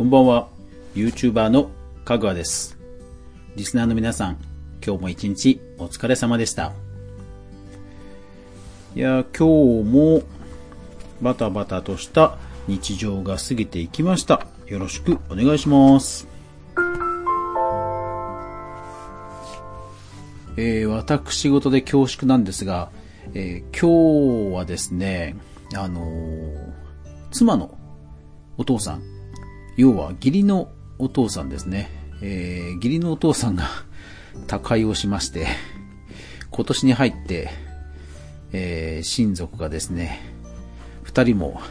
こんばんは。YouTuber のかぐわです。リスナーの皆さん、今日も一日お疲れ様でした。いや、今日もバタバタとした日常が過ぎていきました。よろしくお願いします。えー、私事で恐縮なんですが、えー今日はですね、あのー妻のお父さん、要は義理のお父さんですね。えー義理のお父さんが 他界をしまして、今年に入って、えー親族がですね、二人も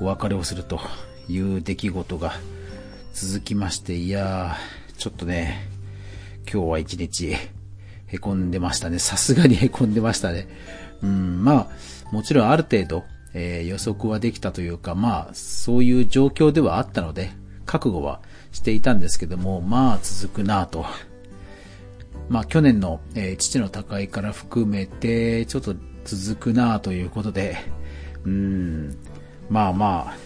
お別れをするという出来事が続きまして、いやー、ちょっとね、今日は一日、へこんでましたね。さすがにへこんでましたね。うん、まあ、もちろんある程度、えー予測はできたというか、まあ、そういう状況ではあったので、覚悟はしていたんですけども、まあ、続くなと。まあ、去年の、えー父の他界から含めて、ちょっと続くなぁということで、うん、まあまあ、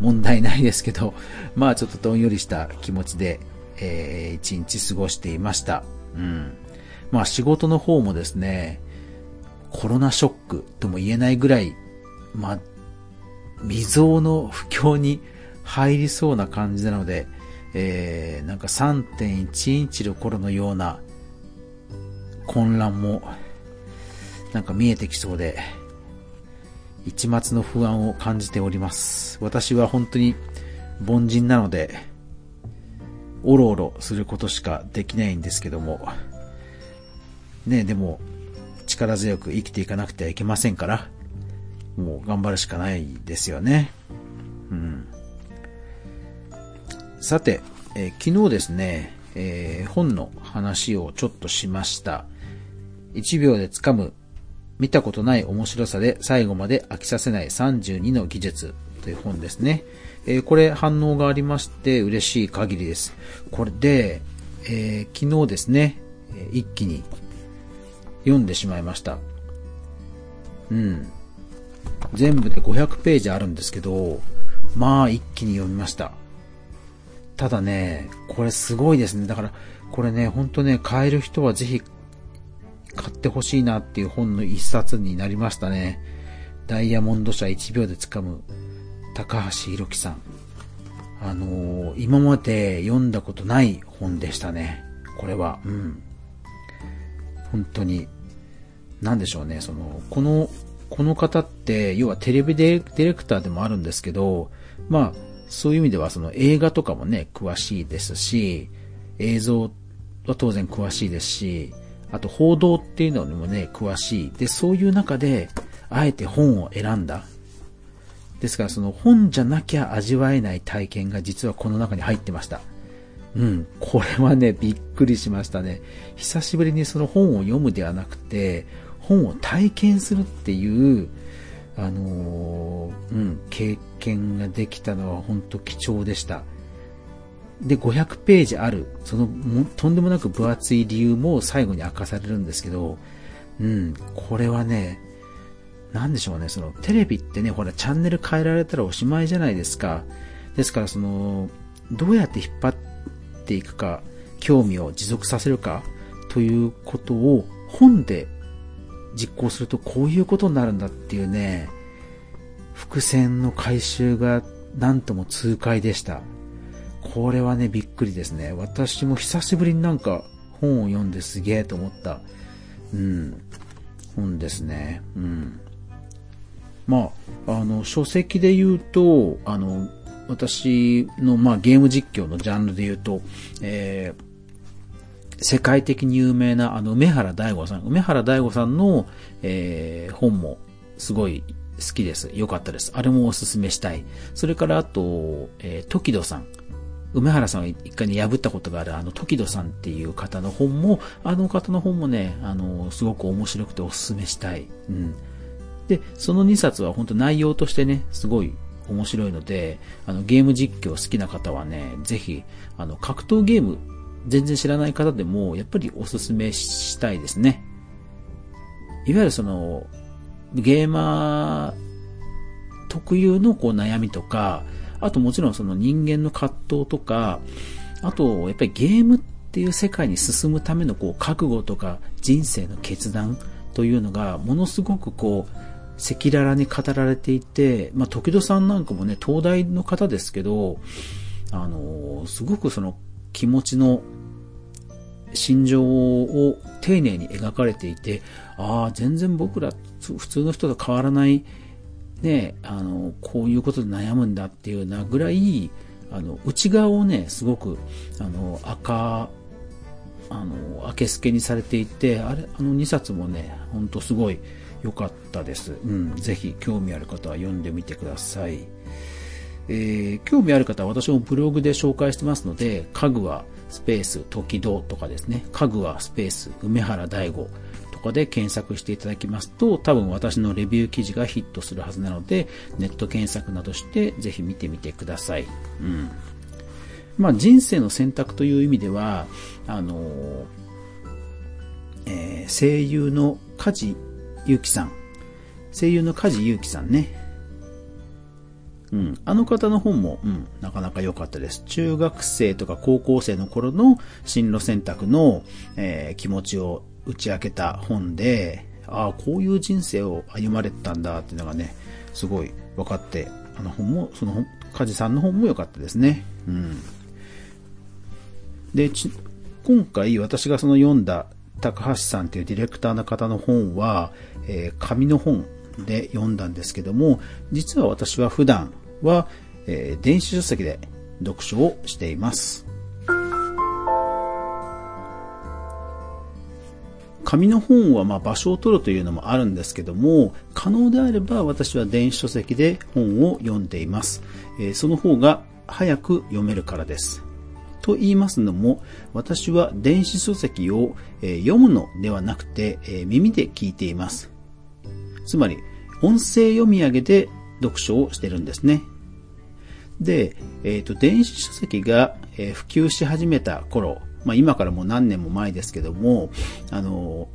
問題ないですけど、まあちょっとどんよりした気持ちで、えー一日過ごしていました。うん。まあ仕事の方もですね、コロナショックとも言えないぐらい、まあ、未曾有の不況に入りそうな感じなので、えー、なんか3.1インチの頃のような混乱も、なんか見えてきそうで、一末の不安を感じております。私は本当に凡人なので、おろおろすることしかできないんですけども、ねでも、力強く生きていかなくてはいけませんから、もう頑張るしかないですよね。うん。さて、えー昨日ですね、えー本の話をちょっとしました。1秒で掴む見たことない面白さで最後まで飽きさせない32の技術という本ですね。えーこれ反応がありまして嬉しい限りです。これで、えー昨日ですね、一気に読んでしまいました。うん。全部で500ページあるんですけど、まあ一気に読みました。ただね、これすごいですね。だから、これね、ほんとね、買える人はぜひ買ってほしいなっていう本の一冊になりましたね。ダイヤモンド社1秒で掴む高橋宏樹さん。あのー今まで読んだことない本でしたね。これは。うん。本当に。なんでしょうね。その、この、この方って、要はテレビディレクターでもあるんですけど、まあ、そういう意味ではその映画とかもね、詳しいですし、映像は当然詳しいですし、あと報道っていうのにもね、詳しい。で、そういう中で、あえて本を選んだ。ですからその本じゃなきゃ味わえない体験が実はこの中に入ってました。うん、これはね、びっくりしましたね。久しぶりにその本を読むではなくて、本を体験するっていう、あのーうん、経験ができたのは本当貴重でした。で、500ページある、そのもとんでもなく分厚い理由も最後に明かされるんですけど、うん、これはね、なんでしょうね、そのテレビってね、ほらチャンネル変えられたらおしまいじゃないですか。ですからその、どうやって引っ張っていくか、興味を持続させるか、ということを本で実行するとこういうことになるんだっていうね、伏線の回収がなんとも痛快でした。これはね、びっくりですね。私も久しぶりになんか本を読んですげえと思った、うん、本ですね。うん。まあ、あの、書籍で言うと、あの、私の、まあ、ゲーム実況のジャンルで言うと、えー世界的に有名な、あの、梅原大吾さん、梅原大吾さんの、えー本もすごい好きです。よかったです。あれもおすすめしたい。それから、あと、えー時戸さん。梅原さんが一回ね、破ったことがある、あの、時戸さんっていう方の本も、あの方の本もね、あの、すごく面白くておすすめしたい。うん。で、その2冊は本当内容としてね、すごい面白いので、あの、ゲーム実況好きな方はね、ぜひ、あの、格闘ゲーム、全然知らない方でも、やっぱりおすすめしたいですね。いわゆるその、ゲーマー特有のこう悩みとか、あともちろんその人間の葛藤とか、あとやっぱりゲームっていう世界に進むためのこう覚悟とか人生の決断というのがものすごくこう赤裸々に語られていて、まあ、時戸さんなんかもね、東大の方ですけど、あの、すごくその気持ちの心情を丁寧に描かれていて、ああ、全然僕ら普通の人と変わらない、ね、あの、こういうことで悩むんだっていうなぐらい、あの、内側をね、すごく、あの、赤、あの、明け透けにされていて、あれ、あの2冊もね、ほんとすごい良かったです。うん、ぜひ興味ある方は読んでみてください。えー、興味ある方は私もブログで紹介してますので、家具はスペース時戸とかですね、家具はスペース梅原大吾とかで検索していただきますと、多分私のレビュー記事がヒットするはずなので、ネット検索などしてぜひ見てみてください。うん。まあ人生の選択という意味では、あの、えー、声優の梶ゆうきさん。声優の梶ゆうきさんね。うん。あの方の本も、うん、なかなか良かったです。中学生とか高校生の頃の進路選択の、えー、気持ちを打ち明けた本で、ああ、こういう人生を歩まれてたんだっていうのがね、すごい分かって、あの本も、その本、梶さんの本も良かったですね。うん。で、今回私がその読んだ高橋さんというディレクターの方の本は、えー、紙の本で読んだんですけども、実は私は普段は、えー、電子書籍で読書をしています。紙の本はま場所を取るというのもあるんですけども、可能であれば私は電子書籍で本を読んでいます。えー、その方が早く読めるからです。と言いますのも、私は電子書籍を、え読むのではなくて、え耳で聞いています。つまり、音声読み上げで読書をしてるんですね。で、えっ、ー、と、電子書籍が、え普及し始めた頃、まあ今からもう何年も前ですけども、あの、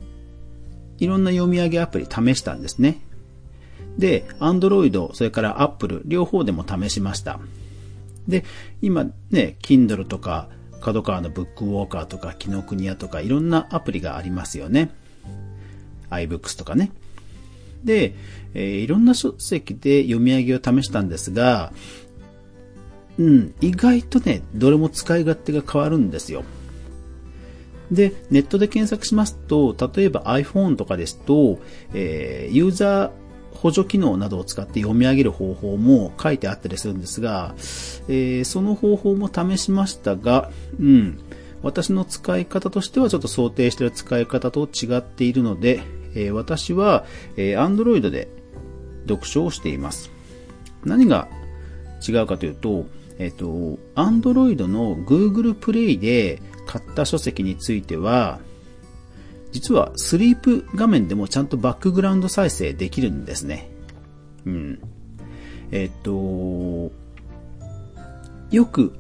いろんな読み上げアプリ試したんですね。で、Android、それから Apple、両方でも試しました。で、今ね、Kindle とか、角川のブックウォーカーとか、紀ノ国屋とか、いろんなアプリがありますよね。iBooks とかね。で、えー、いろんな書籍で読み上げを試したんですが、うん、意外とね、どれも使い勝手が変わるんですよ。で、ネットで検索しますと、例えば iPhone とかですと、えー、ユーザー補助機能などを使って読み上げる方法も書いてあったりするんですが、えー、その方法も試しましたが、うん、私の使い方としてはちょっと想定している使い方と違っているので、えー、私は、えー、Android で読書をしています。何が違うかというと、えっ、と、Android の Google Play で買った書籍については、実はスリープ画面でもちゃんとバックグラウンド再生できるんですね。うん。えっと、よく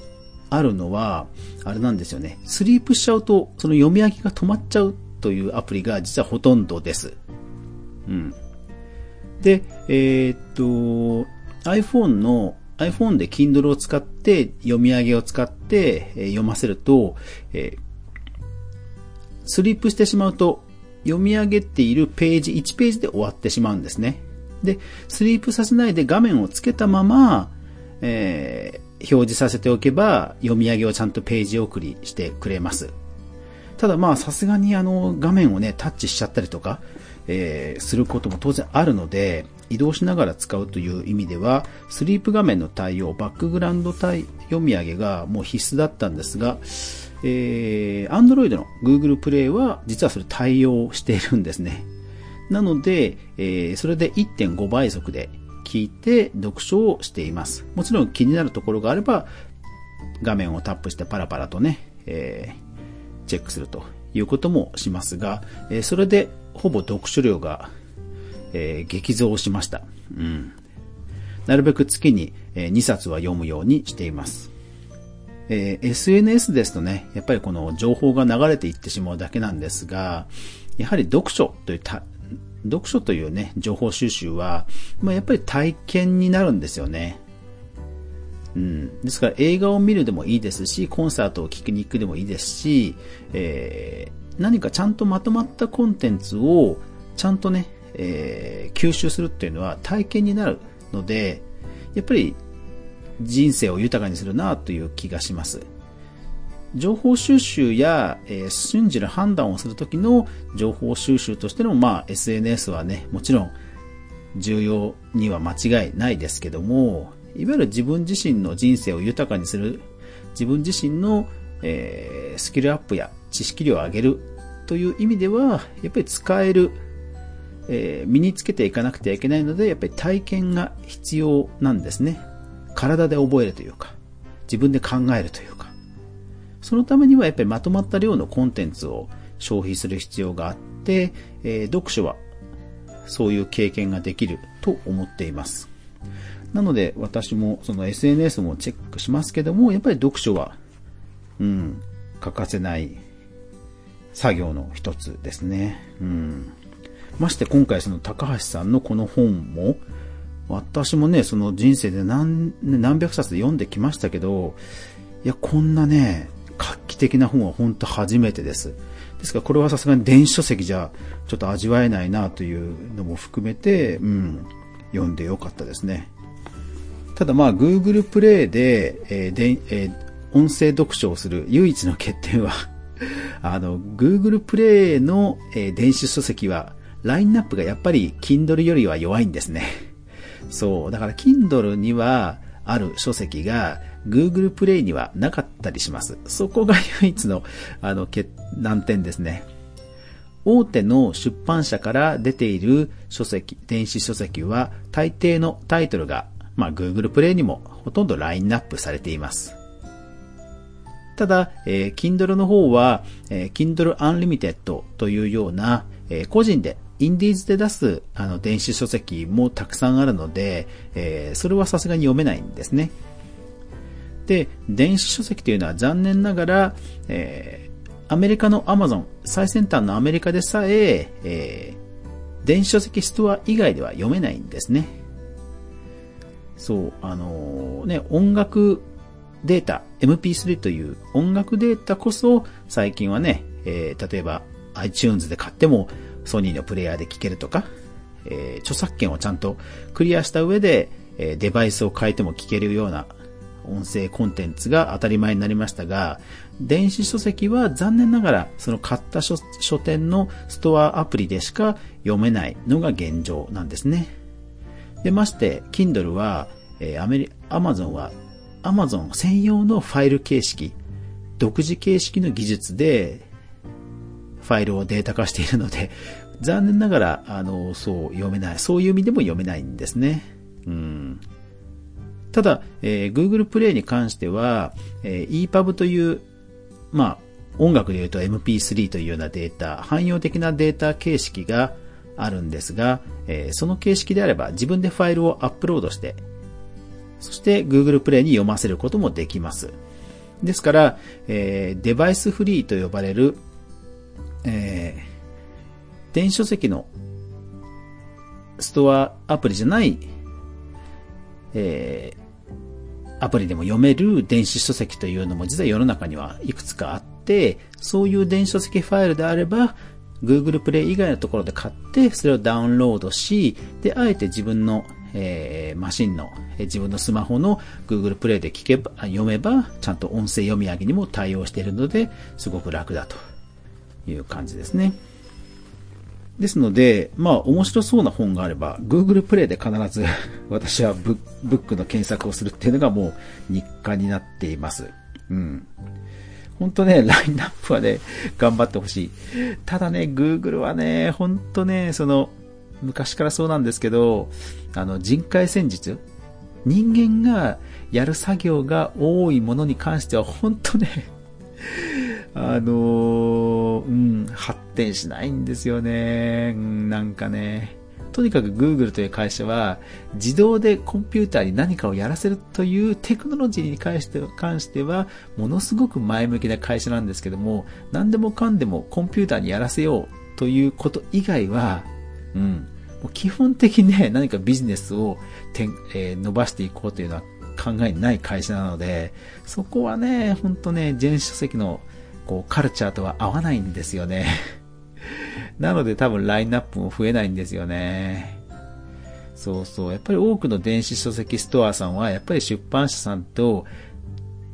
あるのは、あれなんですよね。スリープしちゃうと、その読み上げが止まっちゃうというアプリが実はほとんどです。うん。で、えー、っと、iPhone の iPhone で Kindle を使って読み上げを使って、え読ませると、えスリープしてしまうと、読み上げているページ、1ページで終わってしまうんですね。で、スリープさせないで画面をつけたまま、えー、表示させておけば、読み上げをちゃんとページ送りしてくれます。ただまあ、さすがにあの、画面をね、タッチしちゃったりとか、えー、することも当然あるので、移動しながら使うという意味では、スリープ画面の対応、バックグラウンド対読み上げがもう必須だったんですが、えー、Android の Google Play は実はそれ対応しているんですね。なので、えー、それで1.5倍速で聞いて読書をしています。もちろん気になるところがあれば、画面をタップしてパラパラとね、えー、チェックするということもしますが、えー、それでほぼ読書量が、えー、激増しました。うん。なるべく月にえ2冊は読むようにしています。えー、SNS ですとね、やっぱりこの情報が流れていってしまうだけなんですが、やはり読書というた読書というね、情報収集は、まあ、やっぱり体験になるんですよね。うん。ですから映画を見るでもいいですし、コンサートを聴きに行くでもいいですし、えー、何かちゃんとまとまったコンテンツをちゃんとね、えー、吸収するっていうのは体験になるので、やっぱり人生を豊かにするなという気がします。情報収集や、えー、瞬時の判断をするときの情報収集としての、まあ、SNS はね、もちろん重要には間違いないですけども、いわゆる自分自身の人生を豊かにする、自分自身の、えー、スキルアップや知識量を上げるという意味では、やっぱり使える、えー、身につけていかなくてはいけないので、やっぱり体験が必要なんですね。体で覚えるというか、自分で考えるというか。そのためにはやっぱりまとまった量のコンテンツを消費する必要があって、えー、読書はそういう経験ができると思っています。なので私もその SNS もチェックしますけども、やっぱり読書は、うん、欠かせない作業の一つですね。うん。まして今回その高橋さんのこの本も、私もね、その人生で何、何百冊で読んできましたけど、いや、こんなね、画期的な本は本当初めてです。ですからこれはさすがに電子書籍じゃちょっと味わえないなというのも含めて、うん、読んでよかったですね。ただまあ Google プレイで、えーでえー、音声読書をする唯一の欠点は あの、Google プレイの、えー、電子書籍はラインナップがやっぱり Kindle よりは弱いんですね。そう。だから Kindle にはある書籍が Google プレイにはなかったりします。そこが唯一の、あの、難点ですね。大手の出版社から出ている書籍、電子書籍は大抵のタイトルが、まあ、Google プレイにもほとんどラインナップされています。ただ、えー、Kindle の方は、えー、Kindle Unlimited というような、えー、個人でインディーズで出すあの電子書籍もたくさんあるので、えー、それはさすがに読めないんですね。で、電子書籍というのは残念ながら、えー、アメリカのアマゾン、最先端のアメリカでさええー、電子書籍ストア以外では読めないんですね。そう、あのー、ね、音楽データ、MP3 という音楽データこそ最近はね、えー、例えば iTunes で買ってもソニーのプレイヤーで聴けるとか、えー、著作権をちゃんとクリアした上で、えー、デバイスを変えても聴けるような音声コンテンツが当たり前になりましたが、電子書籍は残念ながらその買った書店のストアアプリでしか読めないのが現状なんですね。で、まして、Kindle は、えー、アメリ、Amazon は Amazon 専用のファイル形式、独自形式の技術でファイルをデータ化しているので、残念ながら、あの、そう読めない。そういう意味でも読めないんですね。うん。ただ、えー、Google Play に関しては、えー、EPUB という、まあ、音楽で言うと MP3 というようなデータ、汎用的なデータ形式があるんですが、えー、その形式であれば自分でファイルをアップロードして、そして Google Play に読ませることもできます。ですから、えー、デバイスフリーと呼ばれるえー、電子書籍のストアアプリじゃない、えー、アプリでも読める電子書籍というのも実は世の中にはいくつかあって、そういう電子書籍ファイルであれば、Google Play 以外のところで買って、それをダウンロードし、で、あえて自分の、えー、マシンの、え、自分のスマホの Google Play で聞けば、読めば、ちゃんと音声読み上げにも対応しているので、すごく楽だと。いう感じですね。ですので、まあ面白そうな本があれば、Google プレイで必ず 私はブックの検索をするっていうのがもう日課になっています。うん。本当ね、ラインナップはね、頑張ってほしい。ただね、Google はね、本当ね、その、昔からそうなんですけど、あの、人海戦術？人間がやる作業が多いものに関しては、本当ね、あの、うん、発展しないんですよね。うん、なんかね。とにかく Google という会社は自動でコンピューターに何かをやらせるというテクノロジーに関して関してはものすごく前向きな会社なんですけども何でもかんでもコンピューターにやらせようということ以外は、うん、もう基本的にね何かビジネスをてん、えー、伸ばしていこうというのは考えない会社なので、そこはね、ほんとね、電子書籍のこうカルチャーとは合わないんですよね。なので多分ラインナップも増えないんですよね。そうそう。やっぱり多くの電子書籍ストアさんは、やっぱり出版社さんと、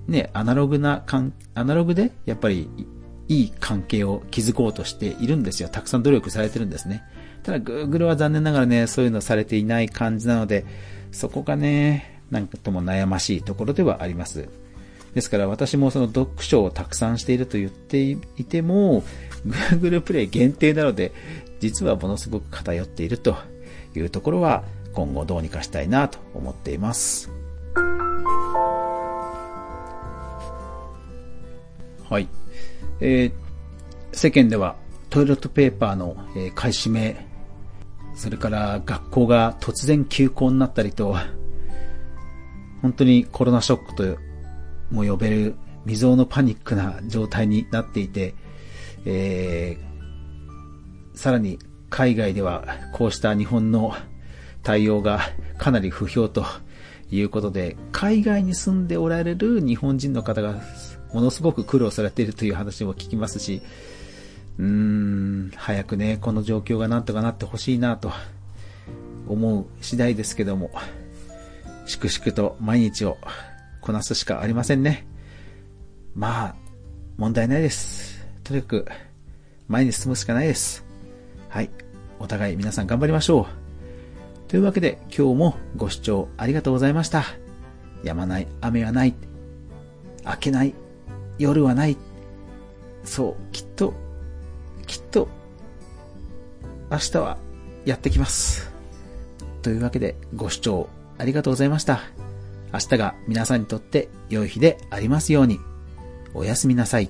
ね、アナログな、アナログで、やっぱりいい関係を築こうとしているんですよ。たくさん努力されてるんですね。ただ Google は残念ながらね、そういうのされていない感じなので、そこがね、なんとも悩ましいところではあります。ですから私もその読書をたくさんしていると言っていても、Google プレイ限定なので、実はものすごく偏っているというところは、今後どうにかしたいなと思っています。はい。えー、世間ではトイレットペーパーの、え買い占め、それから学校が突然休校になったりと、本当にコロナショックとも呼べる未曾有のパニックな状態になっていて、えー、さらに海外ではこうした日本の対応がかなり不評ということで、海外に住んでおられる日本人の方がものすごく苦労されているという話も聞きますし、うーん、早くね、この状況がなんとかなってほしいなと思う次第ですけども、粛々と毎日をこなすしかありませんね。まあ、問題ないです。とにかく、前に進むしかないです。はい。お互い皆さん頑張りましょう。というわけで今日もご視聴ありがとうございました。止まない雨はない。明けない夜はない。そう、きっと、きっと、明日はやってきます。というわけでご視聴ありがとうございました。明日が皆さんにとって良い日でありますように。おやすみなさい。